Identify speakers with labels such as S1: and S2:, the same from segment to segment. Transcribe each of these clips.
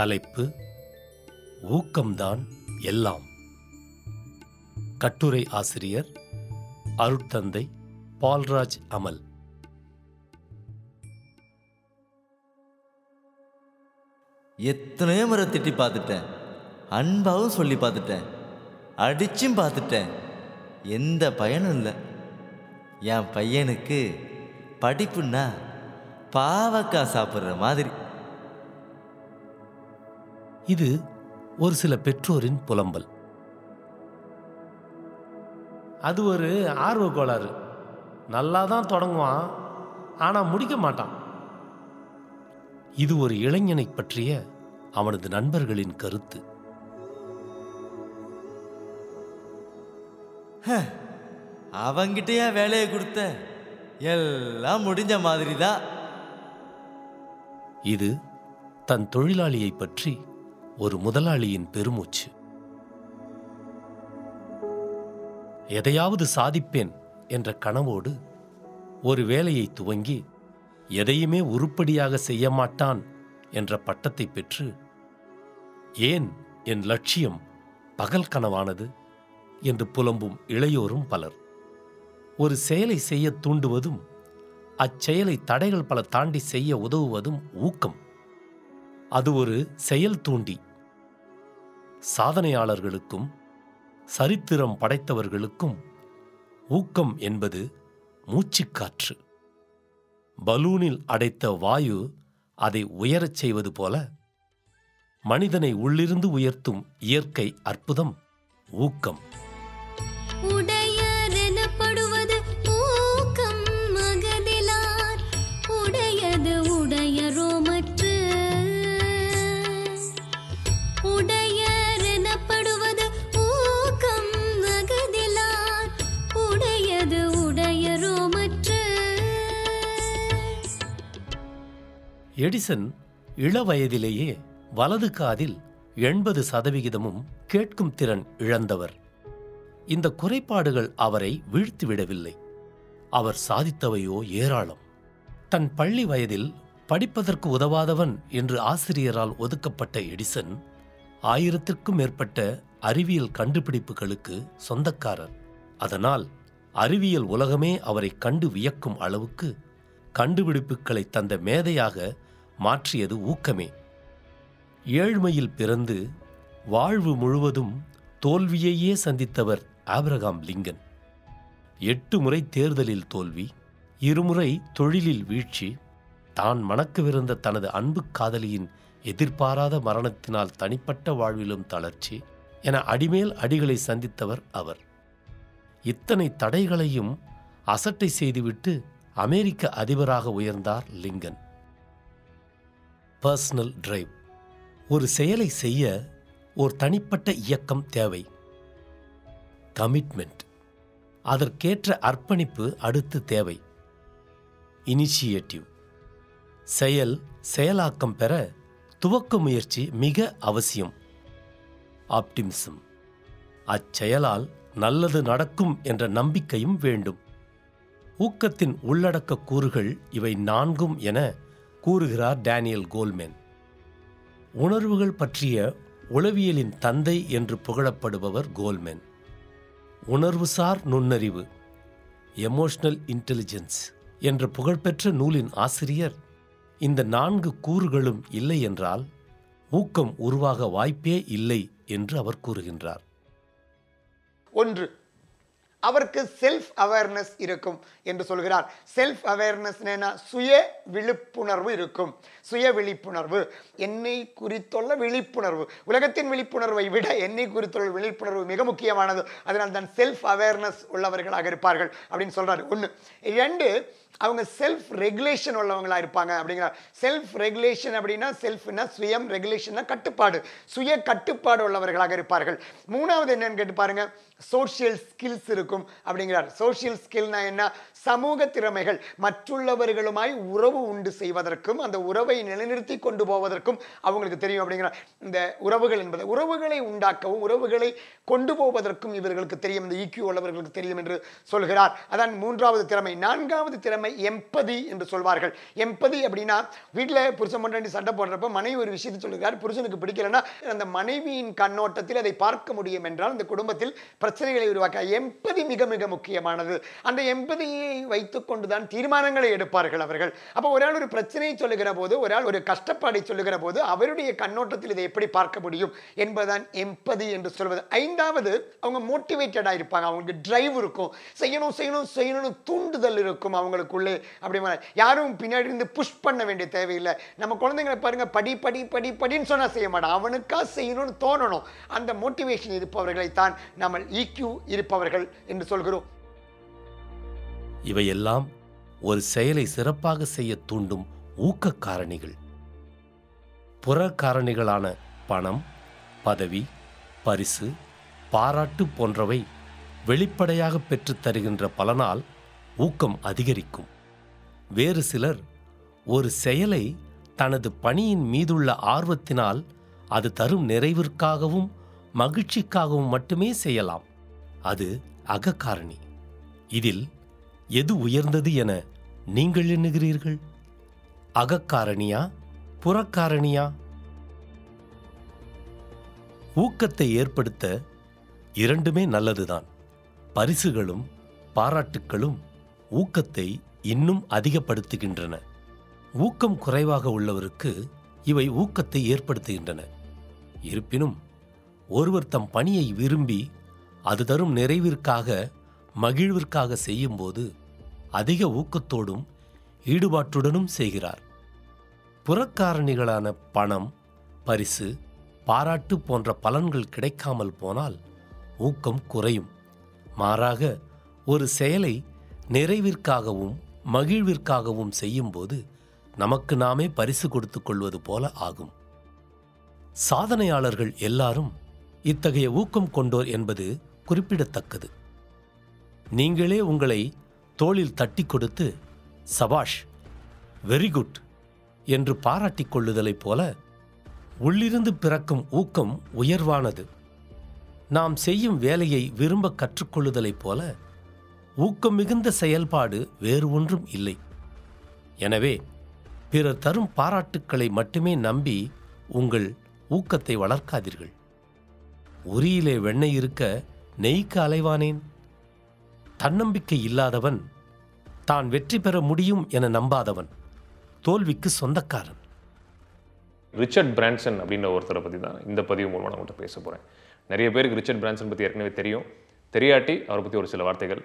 S1: தலைப்பு ஊக்கம்தான் எல்லாம். கட்டுரை ஆசிரியர் அருட்தந்தை பால்ராஜ் அமல்.
S2: எத்தனையோ முறை திட்டி பார்த்துட்டேன். அன்பாவும் சொல்லி பார்த்துட்டேன். அடிச்சும் பார்த்துட்டேன். எந்த பயனும் இல்லை. என் பையனுக்கு படிப்புன்னா பாவக்காய் சாப்பிட்ற மாதிரி.
S1: இது ஒரு சில பெற்றோரின் புலம்பல். அது ஒரு ஆர்வ கோளாறு. நல்லா தான் தொடங்குவான் ஆனால் முடிக்க மாட்டான். இது ஒரு இளைஞனை பற்றிய அவனது நண்பர்களின் கருத்து.
S2: அவங்கிட்டயா வேலையை கொடுத்த எல்லாம் முடிஞ்ச மாதிரி தான்
S1: இது தன் தொழிலாளியை பற்றி ஒரு முதலாளியின் பெருமூச்சு. எதையாவது சாதிப்பேன் என்ற கனவோடு ஒரு வேலையை துவங்கி எதையுமே உருப்படியாக செய்ய மாட்டான் என்ற பட்டத்தை பெற்று ஏன் என் லட்சியம் பகல் கனவானது? என்று புலம்பும் இளையோரும் பலர். ஒரு செயலை செய்ய தூண்டுவதும் அச்செயலை தடைகள் பல தாண்டி செய்ய உதவுவதும் ஊக்கம். அது ஒரு செயல் தூண்டி. சாதனையாளர்களுக்கும் சரித்திரம் படைத்தவர்களுக்கும் ஊக்கம் என்பது மூச்சுக்காற்று. பலூனில் அடைத்த வாயு அதை உயரச் செய்வது போல மனிதனை உள்ளிருந்து உயர்த்தும் இயற்கை அற்புதம் ஊக்கம். எடிசன் இளவயதிலேயே வலது காதில் எண்பது சதவிகிதமும் கேட்கும் திறன் இழந்தவர். இந்த குறைபாடுகள் அவரை வீழ்த்திவிடவில்லை. அவர் சாதித்தவையோ ஏராளம். தன் பள்ளி வயதில் படிப்பதற்கு உதவாதவன் என்று ஆசிரியரால் ஒதுக்கப்பட்ட எடிசன் ஆயிரத்திற்கும் மேற்பட்ட அறிவியல் கண்டுபிடிப்புகளுக்கு சொந்தக்காரர். அதனால் அறிவியல் உலகமே அவரை கண்டு வியக்கும் அளவுக்கு கண்டுபிடிப்புகளை தந்த மேதையாக மாற்றியது ஊக்கமே. ஏழ்மையில் பிறந்து வாழ்வு முழுவதும் தோல்வியையே சந்தித்தவர் ஆபிரகாம் லிங்கன். எட்டு முறை தேர்தலில் தோல்வி இருமுறை தொழிலில் வீழ்ச்சி தான் மணக்கவிருந்த தனது அன்பு காதலியின் எதிர்பாராத மரணத்தினால் தனிப்பட்ட வாழ்விலும் தளர்ச்சி என அடிமேல் அடிகளை சந்தித்தவர் அவர். இத்தனை தடைகளையும் அசட்டை செய்துவிட்டு அமெரிக்க அதிபராக உயர்ந்தார் லிங்கன். பர்சனல் டிரைவ் ஒரு செயலை செய்ய ஒரு தனிப்பட்ட இயக்கம் தேவை. கமிட்மெண்ட் அதற்கேற்ற அர்ப்பணிப்பு அடுத்து தேவை. இனிஷியேட்டிவ் செயல் செயலாக்கம் பெற துவக்க முயற்சி மிக அவசியம். ஆப்டிமிசம் அச்செயலால் நல்லது நடக்கும் என்ற நம்பிக்கையும் வேண்டும். ஊக்கத்தின் உள்ளடக்க கூறுகள் இவை நான்கும் என கூறுகிறார் டேனியல் கோல்மேன். உணர்வுகள் பற்றிய உளவியலின் தந்தை என்று புகழப்படுபவர் கோல்மேன். உணர்வுசார் நுண்ணறிவு எமோஷனல் இன்டெலிஜென்ஸ் என்ற புகழ்பெற்ற நூலின் ஆசிரியர். இந்த நான்கு கூறுகளும் இல்லை என்றால் ஊக்கம் உருவாக வாய்ப்பே இல்லை என்று அவர் கூறுகின்றார்.
S3: ஒன்று அவருக்கு செல்ஃப் அவேர்னஸ் இருக்கும் என்று சொல்கிறார். செல்ஃப் அவேர்னஸ் சுய விழிப்புணர்வு இருக்கும். சுய விழிப்புணர்வு. என்னை குறித்துள்ள விழிப்புணர்வு. உலகத்தின் விழிப்புணர்வை விட என்னை குறித்துள்ள விழிப்புணர்வு மிக முக்கியமானது. அதனால் தான் செல்ஃப் அவேர்னஸ் உள்ளவர்களாக இருப்பார்கள் அப்படின்னு சொல்கிறார் ஒன்று இரண்டு அவங்க செல்ஃப் ரெகுலேஷன் உள்ளவங்களாக இருப்பாங்க அப்படிங்கிற செல்ஃப் ரெகுலேஷன் அப்படின்னா செல்ஃப்னா சுயம் ரெகுலேஷன்னா கட்டுப்பாடு. சுய கட்டுப்பாடு உள்ளவர்களாக இருப்பார்கள். மூணாவது என்னன்னு கேட்டு பாருங்க. சோஷியல் ஸ்கில்ஸ் இருக்கும் அப்படிங்கிறார். சோஷியல் ஸ்கில்னா என்ன? சமூக திறமைகள். மற்றுள்ளவர்களுமாய் உறவு உண்டு செய்வதற்கும் அந்த உறவை நிலைநிறுத்தி கொண்டு போவதற்கும் அவங்களுக்கு தெரியும் அப்படிங்கிறார் இந்த உறவுகள் என்பது. உறவுகளை உண்டாக்கவும் உறவுகளை கொண்டு போவதற்கும் இவர்களுக்கு தெரியும். இந்த ஈக்கியூ உள்ளவர்களுக்கு தெரியும் என்று சொல்கிறார். அதான் மூன்றாவது திறமை. நான்காவது திறமை நம்ம எம்பதி என்று சொல்வார்கள். எம்பதி அப்படின்னா வீட்டில் புருஷன் பொண்டாட்டி சண்டை போடுறப்ப மனைவி ஒரு விஷயத்தை சொல்லுகிறார் புருஷனுக்கு பிடிக்கலன்னா அந்த மனைவியின் கண்ணோட்டத்தில் அதை பார்க்க முடியும் என்றால் அந்த குடும்பத்தில் பிரச்சனைகளை உருவாக்க எம்பதி மிக மிக முக்கியமானது. அந்த எம்பதியை வைத்துக்கொண்டு தான் தீர்மானங்களை எடுப்பார்கள் அவர்கள். அப்போ ஒரு ஆள் ஒரு பிரச்சனையை சொல்லுகிற போது ஒரு ஆள் ஒரு கஷ்டப்பாடை சொல்லுகிற போது அவருடைய கண்ணோட்டத்தில் இதை எப்படி பார்க்க முடியும் என்பதுதான் எம்பதி என்று சொல்வது. ஐந்தாவது அவங்க மோட்டிவேட்டடாக இருப்பாங்க. அவங்களுக்கு டிரைவ் இருக்கும். செய்யணும் செய்யணும் செய்யணும்னு தூண்டுதல் இருக்கும் அவங்களுக்கு. அவங்களுக்குள்ளே அப்படி யாரும் பின்னாடி இருந்து புஷ் பண்ண வேண்டிய தேவையில்லை. நம்ம குழந்தைங்களை பாருங்க படி படி படி படின்னு சொன்னால் செய்ய மாட்டான். அவனுக்காக செய்யணும்னு தோணணும். அந்த மோட்டிவேஷன் இருப்பவர்களைத்தான் நம்ம ஈக்யூ இருப்பவர்கள் என்று சொல்கிறோம்.
S1: இவையெல்லாம் ஒரு செயலை சிறப்பாக செய்ய தூண்டும் ஊக்க காரணிகள் புற காரணிகளான பணம் பதவி பரிசு பாராட்டு போன்றவை வெளிப்படையாக பெற்றுத் தருகின்ற பலனால் ஊக்கம் அதிகரிக்கும். வேறு சிலர் ஒரு செயலை தனது பணியின் மீதுள்ள ஆர்வத்தினால் அது தரும் நிறைவிற்காகவும் மகிழ்ச்சிக்காகவும் மட்டுமே செய்யலாம். அது அகக்காரணி. இதில் எது உயர்ந்தது என நீங்கள் எண்ணுகிறீர்கள்? அகக்காரணியா புறக்காரணியா? ஊக்கத்தை ஏற்படுத்த இரண்டுமே நல்லதுதான். பரிசுகளும் பாராட்டுக்களும் ஊக்கத்தை இன்னும் அதிகப்படுத்துகின்றன. ஊக்கம் குறைவாக உள்ளவருக்கு இவை ஊக்கத்தை ஏற்படுத்துகின்றன. இருப்பினும் ஒருவர் தம் பணியை விரும்பி அது தரும் நிறைவிற்காக மகிழ்விற்காக செய்யும்போது அதிக ஊக்கத்தோடும் ஈடுபாட்டுடனும் செய்கிறார். புறக்காரணிகளான பணம் பரிசு பாராட்டு போன்ற பலன்கள் கிடைக்காமல் போனால் ஊக்கம் குறையும். மாறாக ஒரு செயலை நிறைவிற்காகவும் மகிழ்விற்காகவும் செய்யும்போது நமக்கு நாமே பரிசு கொடுத்துக் கொள்வது போல ஆகும். சாதனையாளர்கள் எல்லாரும் இத்தகைய ஊக்கம் கொண்டோர் என்பது குறிப்பிடத்தக்கது. நீங்களே உங்களை தோளில் தட்டி கொடுத்து சபாஷ் வெரி குட் என்று பாராட்டிக் கொள்ளுதலைப் போல உள்ளிருந்து பிறக்கும் ஊக்கம் உயர்வானது. நாம் செய்யும் வேலையை விரும்ப கற்றுக்கொள்ளுதலைப் போல ஊக்கம் மிகுந்த செயல்பாடு வேறு ஒன்றும் இல்லை. எனவே பிறர் தரும் பாராட்டுக்களை மட்டுமே நம்பி உங்கள் ஊக்கத்தை வளர்க்காதீர்கள். உரியிலே வெண்ணெய் இருக்க நெய்க்கு அலைவானேன்? தன்னம்பிக்கை இல்லாதவன் தான் வெற்றி பெற முடியும் என நம்பாதவன் தோல்விக்கு சொந்தக்காரன்.
S4: ரிச்சர்ட் பிரான்சன் அப்படின்ற ஒருத்தரை பற்றி தான் இந்த பதிவு மூலமாக நான் உங்கள்கிட்ட பேச போகிறேன் நிறைய பேருக்கு ரிச்சர்ட் பிரான்சன் பற்றி ஏற்கனவே தெரியும். தெரியாட்டி அவரை பற்றி ஒரு சில வார்த்தைகள்.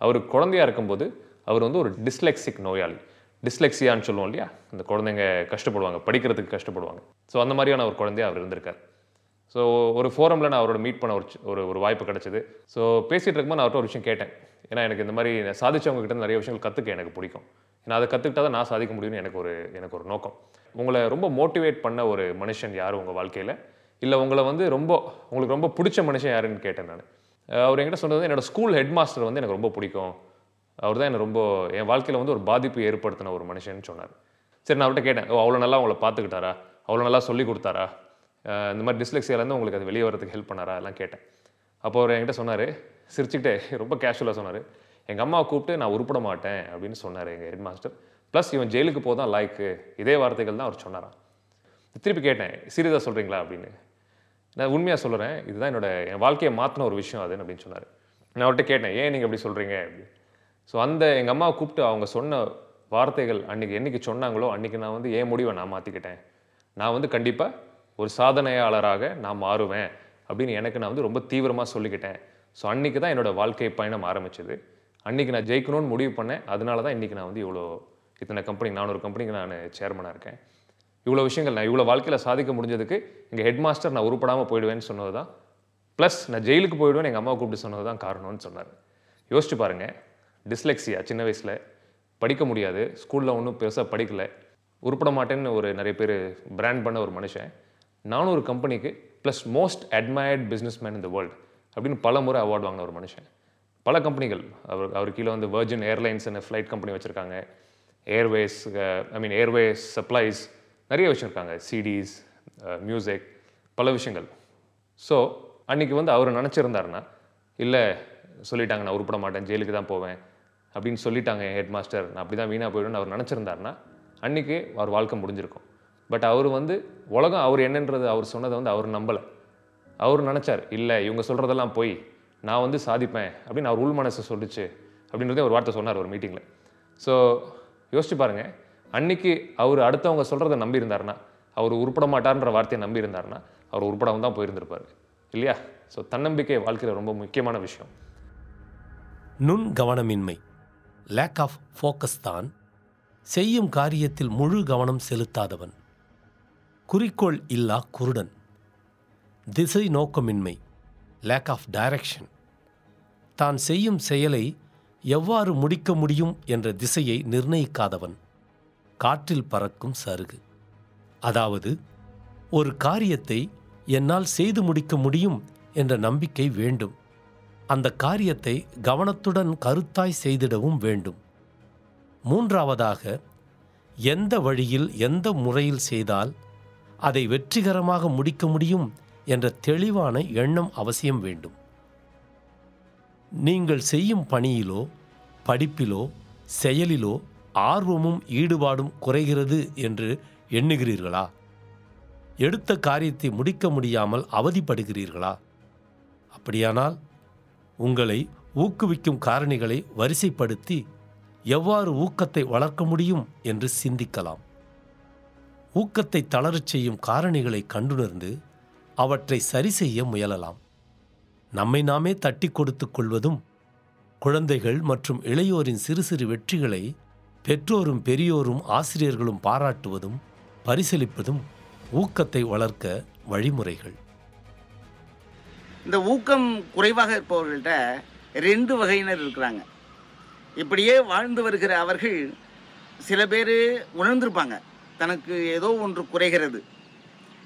S4: அவர் குழந்தையா இருக்கும்போது அவர் வந்து ஒரு டிஸ்லெக்சிக் நோயாளி. டிஸ்லெக்ஸியான்னு சொல்லுவோம் இல்லையா? இந்த குழந்தைங்க கஷ்டப்படுவாங்க படிக்கிறதுக்கு கஷ்டப்படுவாங்க. ஸோ அந்த மாதிரியான ஒரு குழந்தையா அவர் இருந்திருக்கார். ஸோ ஒரு ஃபோரமில் நான் அவரோட மீட் பண்ண ஒரு ஒரு ஒரு வாய்ப்பு கிடச்சிது. ஸோ பேசிகிட்டு இருக்கும்போது நான் அவர்கிட்ட ஒரு விஷயம் கேட்டேன். ஏன்னா எனக்கு இந்த மாதிரி நான் சாதிச்சவங்க நிறைய விஷயங்கள் கற்றுக்க எனக்கு பிடிக்கும். ஏன்னா அதை கற்றுக்கிட்டா தான் நான் சாதிக்க முடியும்னு எனக்கு ஒரு எனக்கு ஒரு நோக்கம். உங்களை ரொம்ப மோட்டிவேட் பண்ண ஒரு மனுஷன் யார் உங்கள் வாழ்க்கையில்? இல்லை உங்களை வந்து ரொம்ப உங்களுக்கு ரொம்ப பிடிச்ச மனுஷன் யாருன்னு கேட்டேன் நான். அவர் என்கிட்ட சொன்னது என்னோடய ஸ்கூல் ஹெட் மாஸ்டர் வந்து எனக்கு ரொம்ப பிடிக்கும். அவர் தான் என்னை ரொம்ப என் வாழ்க்கையில் வந்து ஒரு பாதிப்பு ஏற்படுத்தின ஒரு மனுஷன்னு சொன்னார். சரி நான் அவர்கிட்ட கேட்டேன் ஓ அவ்வளோ நல்லா உங்களை பார்த்துக்கிட்டாரா? அவ்வளோ நல்லா சொல்லி கொடுத்தாரா? இந்த மாதிரி டிஸ்லெக்ஸியாலேருந்து உங்களுக்கு அது வெளியே வரதுக்கு ஹெல்ப் பண்ணாரா? எல்லாம் கேட்டேன். அப்போ அவர் என்கிட்ட சொன்னார் சிரிச்சுக்கிட்டே ரொம்ப கேஷுவலாக சொன்னார். எங்கள் அம்மாவை கூப்பிட்டு நான் உருப்பட மாட்டேன் அப்படின்னு சொன்னார் எங்கள் ஹெட் மாஸ்டர் ப்ளஸ் இவன் ஜெயிலுக்கு போதான் லாய்க்கு. இதே வார்த்தைகள் தான் அவர் சொன்னாரான் திருப்பி கேட்டேன் சீரியஸாக சொல்கிறீங்களா அப்படின்னு. நான் உண்மையாக சொல்கிறேன் இதுதான் என்னோட என் வாழ்க்கையை மாற்றின ஒரு விஷயம் அது அப்படின்னு சொன்னார். நான் அவர்கிட்ட கேட்டேன் ஏன் நீங்கள் அப்படி சொல்கிறீங்க அப்படி ஸோ அந்த எங்கள் அம்மாவை கூப்பிட்டு அவங்க சொன்ன வார்த்தைகள் அன்றைக்கி என்னைக்கு சொன்னாங்களோ அன்றைக்கி நான் வந்து என் முடிவை நான் மாற்றிக்கிட்டேன் நான் வந்து கண்டிப்பாக ஒரு சாதனையாளராக நான் மாறுவேன் அப்படின்னு எனக்கு நான் வந்து ரொம்ப தீவிரமாக சொல்லிக்கிட்டேன். ஸோ அன்றைக்கி தான் என்னோட வாழ்க்கை பயணம் ஆரம்பிச்சது. அன்றைக்கி நான் ஜெயிக்கணும்னு முடிவு பண்ணேன். அதனால தான் இன்றைக்கி நான் வந்து இவ்வளோ இத்தனை கம்பெனி நானூறு கம்பெனிக்கு நான் சேர்மனாக இருக்கேன். இவ்வளோ விஷயங்கள் நான் இவ்வளோ வாழ்க்கையில் சாதிக்க முடிஞ்சதுக்கு எங்கள் ஹெட் மாஸ்டர் நான் உருப்படாமல் போயிடுவேன்னு சொன்னது தான் ப்ளஸ் நான் ஜெயிலுக்கு போயிடுவேன் எங்கள் அம்மா கூப்பிட்டு சொன்னது தான் காரணம்னு சொன்னார். யோசிச்சு பாருங்கள் டிஸ்லெக்ஸியா சின்ன வயசில். படிக்க முடியாது. ஸ்கூலில் ஒன்றும் பெருசாக படிக்கலை. உருப்பட மாட்டேன்னு ஒரு நிறைய பேர் பிராண்ட் பண்ண ஒரு மனுஷன். நானூறு கம்பெனிக்கு plus most admired business man இந்த வேர்ல்டு அப்படின்னு பல முறை அவார்டு வாங்கின ஒரு மனுஷன். பல கம்பெனிகள் அவர் அவர் கீழே வந்து வெர்ஜின் ஏர்லைன்ஸ்னு ஃப்ளைட் கம்பெனி வச்சுருக்காங்க. Airways I mean airways supplies நிறைய வச்சுருக்காங்க சிடிஸ் மியூசிக் பல விஷயங்கள். ஸோ அன்னைக்கு வந்து அவர் நினச்சிருந்தாருன்னா இல்லை சொல்லிட்டாங்க நான் உருப்பட மாட்டேன் ஜெயிலுக்கு தான் போவேன் அப்படின்னு சொல்லிட்டாங்க என் ஹெட் மாஸ்டர் நான் அப்படி தான் வீணாக போயிடும்னு அவர் நினச்சிருந்தாருன்னா அன்றைக்கி அவர் வாழ்க்கை முடிஞ்சிருக்கும். பட் அவர் வந்து உலகம் அவர் என்னன்றது அவர் சொன்னதை வந்து அவர் நம்பலை. அவர் நினச்சார் இல்லை இவங்க சொல்கிறதெல்லாம் போய் நான் வந்து சாதிப்பேன் அப்படின்னு அவர் உள் மனசை சொல்லிச்சு அப்படின்றதே ஒரு வார்த்தை சொன்னார் ஒரு மீட்டிங்கில் ஸோ யோசிச்சு பாருங்கள் அன்னைக்கு அவர் அடுத்தவங்க சொல்கிறத நம்பியிருந்தாருன்னா அவர் உருப்பட மாட்டார்ன்ற வார்த்தையை நம்பியிருந்தாருன்னா அவர் உருப்படாமல் தான் போயிருந்திருப்பார். இல்லையா? ஸோ தன்னம்பிக்கை வாழ்க்கையில் ரொம்ப முக்கியமான விஷயம்.
S1: நுண் கவனமின்மை லேக் ஆஃப் ஃபோக்கஸ் தான் செய்யும் காரியத்தில் முழு கவனம் செலுத்தாதவன். குறிக்கோள் இல்லா குருடன். திசை நோக்கமின்மை. லேக் ஆஃப் டைரக்ஷன் தான் செய்யும் செயலை எவ்வாறு முடிக்க முடியும் என்ற திசையை நிர்ணயிக்காதவன். காற்றில் பறக்கும் சருகு. அதாவது ஒரு காரியத்தை என்னால் செய்து முடிக்க முடியும் என்ற நம்பிக்கை வேண்டும். அந்த காரியத்தை கவனத்துடன் கருத்தாய் செய்திடவும் வேண்டும். மூன்றாவதாக எந்த வழியில் எந்த முறையில் செய்தால் அதை வெற்றிகரமாக முடிக்க முடியும் என்ற தெளிவான எண்ணம் அவசியம் வேண்டும். நீங்கள் செய்யும் பணியிலோ படிப்பிலோ செயலிலோ ஆர்வமும் ஈடுபாடும் குறைகிறது என்று எண்ணுகிறீர்களா? எடுத்த காரியத்தை முடிக்க முடியாமல் அவதிப்படுகிறீர்களா? அப்படியானால் உங்களை ஊக்குவிக்கும் காரணிகளை வரிசைப்படுத்தி எவ்வாறு ஊக்கத்தை வளர்க்க முடியும் என்று சிந்திக்கலாம். ஊக்கத்தை தளரச் செய்யும் காரணிகளை கண்டுணர்ந்து அவற்றை சரி செய்ய முயலலாம். நம்மை நாமே தட்டி கொடுத்து கொள்வதும் குழந்தைகள் மற்றும் இளையோரின் சிறு சிறு வெற்றிகளை பெற்றோரும் பெரியோரும் ஆசிரியர்களும் பாராட்டுவதும் பரிசளிப்பதும் ஊக்கத்தை வளர்க்க வழிமுறைகள்.
S5: இந்த ஊக்கம் குறைவாக இருப்பவர்கள்ட்ட ரெண்டு வகையினர் இருக்கிறாங்க. இப்படியே வாழ்ந்து வருகிற அவர்கள் சில பேர் உணர்ந்திருப்பாங்க. தனக்கு ஏதோ ஒன்று குறைகிறது.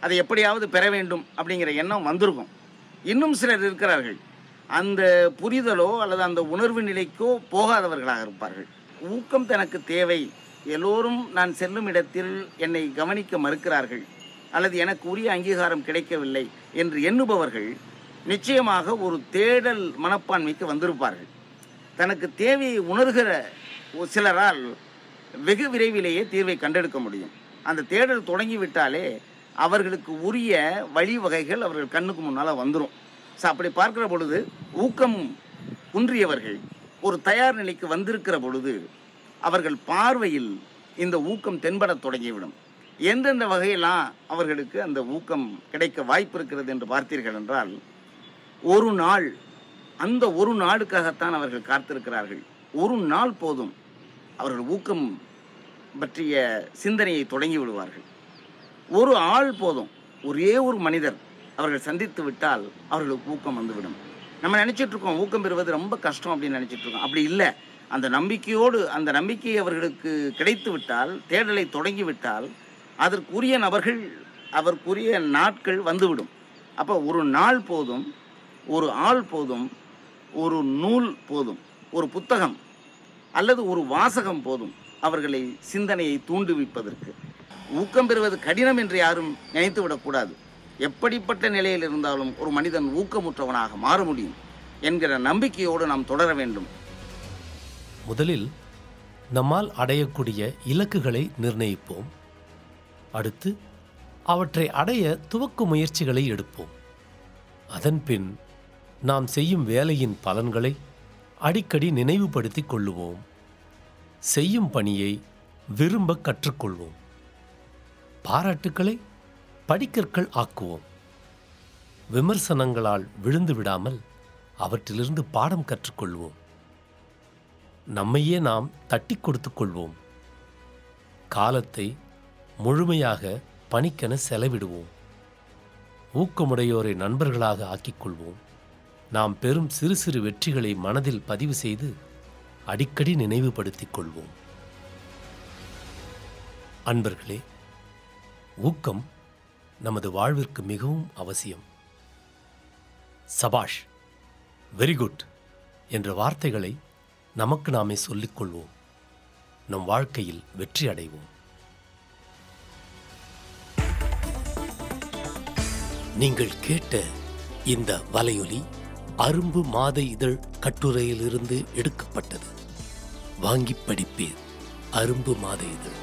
S5: அதை எப்படியாவது பெற வேண்டும் அப்படிங்கிற எண்ணம் வந்திருக்கும். இன்னும் சிலர் இருக்கிறார்கள். அந்த புரிதலோ அல்லது அந்த உணர்வு நிலைக்கோ போகாதவர்களாக இருப்பார்கள். ஊக்கம் தனக்கு தேவை. எல்லோரும் நான் செல்லும் இடத்தில் என்னை கவனிக்க மறுக்கிறார்கள். அல்லது எனக்கு உரிய அங்கீகாரம் கிடைக்கவில்லை என்று எண்ணுபவர்கள் நிச்சயமாக ஒரு தேடல் மனப்பான்மைக்கு வந்திருப்பார்கள். தனக்கு தேவையை உணர்கிற சிலரால் வெகு விரைவிலேயே தீர்வை கண்டெடுக்க முடியும். அந்த தேடல் தொடங்கிவிட்டாலே அவர்களுக்கு உரிய வழிவகைகள் அவர்கள் கண்ணுக்கு முன்னால் வந்துடும் ஸோ அப்படி பார்க்கிற பொழுது ஊக்கம் குன்றியவர்கள் ஒரு தயார் நிலைக்கு வந்திருக்கிற பொழுது அவர்கள் பார்வையில் இந்த ஊக்கம் தென்படத் தொடங்கிவிடும். எந்தெந்த வகையெல்லாம் அவர்களுக்கு அந்த ஊக்கம் கிடைக்க வாய்ப்பு இருக்கிறது என்று பார்த்தீர்கள் என்றால் ஒரு நாள் அந்த ஒரு நாளுக்காகத்தான் அவர்கள் காத்திருக்கிறார்கள். ஒரு நாள் போதும் அவர்கள் ஊக்கம் பற்றிய சிந்தனையை தொடங்கி விடுவார்கள். ஒரு ஆள் போதும் ஒரே ஒரு மனிதர் அவர்கள் சந்தித்து விட்டால் அவர்களுக்கு ஊக்கம் வந்துவிடும். நம்ம நினச்சிட்ருக்கோம் ஊக்கம் பெறுவது ரொம்ப கஷ்டம் அப்படின்னு நினைச்சிட்டு இருக்கோம் அப்படி இல்லை. அந்த நம்பிக்கையோடு அந்த நம்பிக்கை அவர்களுக்கு கிடைத்து விட்டால் தேடலை தொடங்கிவிட்டால் அதற்குரிய நபர்கள் அவருக்குரிய நாட்கள் வந்துவிடும். அப்போ ஒரு நாள் போதும் ஒரு ஆள் போதும் ஒரு நூல் போதும் ஒரு புத்தகம் அல்லது ஒரு வாசகம் போதும் அவர்களை சிந்தனையை தூண்டுவிப்பதற்கு. ஊக்கம் பெறுவது கடினம் என்று யாரும் நினைத்து விடக்கூடாது எப்படிப்பட்ட நிலையில் இருந்தாலும் ஒரு மனிதன் ஊக்கமுற்றவனாக மாற முடியும் என்கிற நம்பிக்கையோடு நாம் தொடர வேண்டும்.
S1: முதலில் நம்மால் அடையக்கூடிய இலக்குகளை நிர்ணயிப்போம். அடுத்து அவற்றை அடைய துவக்க முயற்சிகளை எடுப்போம். அதன்பின் நாம் செய்யும் வேலையின் பலன்களை அடிக்கடி நினைவுபடுத்திக் கொள்ளுவோம். செய்யும் பணியை விரும்ப கற்றுக்கொள்வோம். பாராட்டுக்களை படிக்கற்கள் ஆக்குவோம். விமர்சனங்களால் விழுந்து விடாமல் அவற்றிலிருந்து பாடம் கற்றுக்கொள்வோம். நம்மையே நாம் தட்டி கொடுத்துக் கொள்வோம். காலத்தை முழுமையாக பணிக்கென செலவிடுவோம். ஊக்கமுடையோரை நண்பர்களாக ஆக்கிக் கொள்வோம் நாம் பெறும் சிறு சிறு வெற்றிகளை மனதில் பதிவு செய்து அடிக்கடி நினைவுபடுத்திக் கொள்வோம். அன்பர்களே ஊக்கம் நமது வாழ்விற்கு மிகவும் அவசியம். சபாஷ் வெரி குட் என்ற வார்த்தைகளை நமக்கு நாமே சொல்லிக்கொள்வோம் நம் வாழ்க்கையில் வெற்றி அடைவோம். நீங்கள் கேட்ட இந்த வலையொலி அரும்பு மாத இதழ் கட்டுரையிலிருந்து எடுக்கப்பட்டது. வாங்கி படிப்பீர். அரும்பு மாத இதழ்.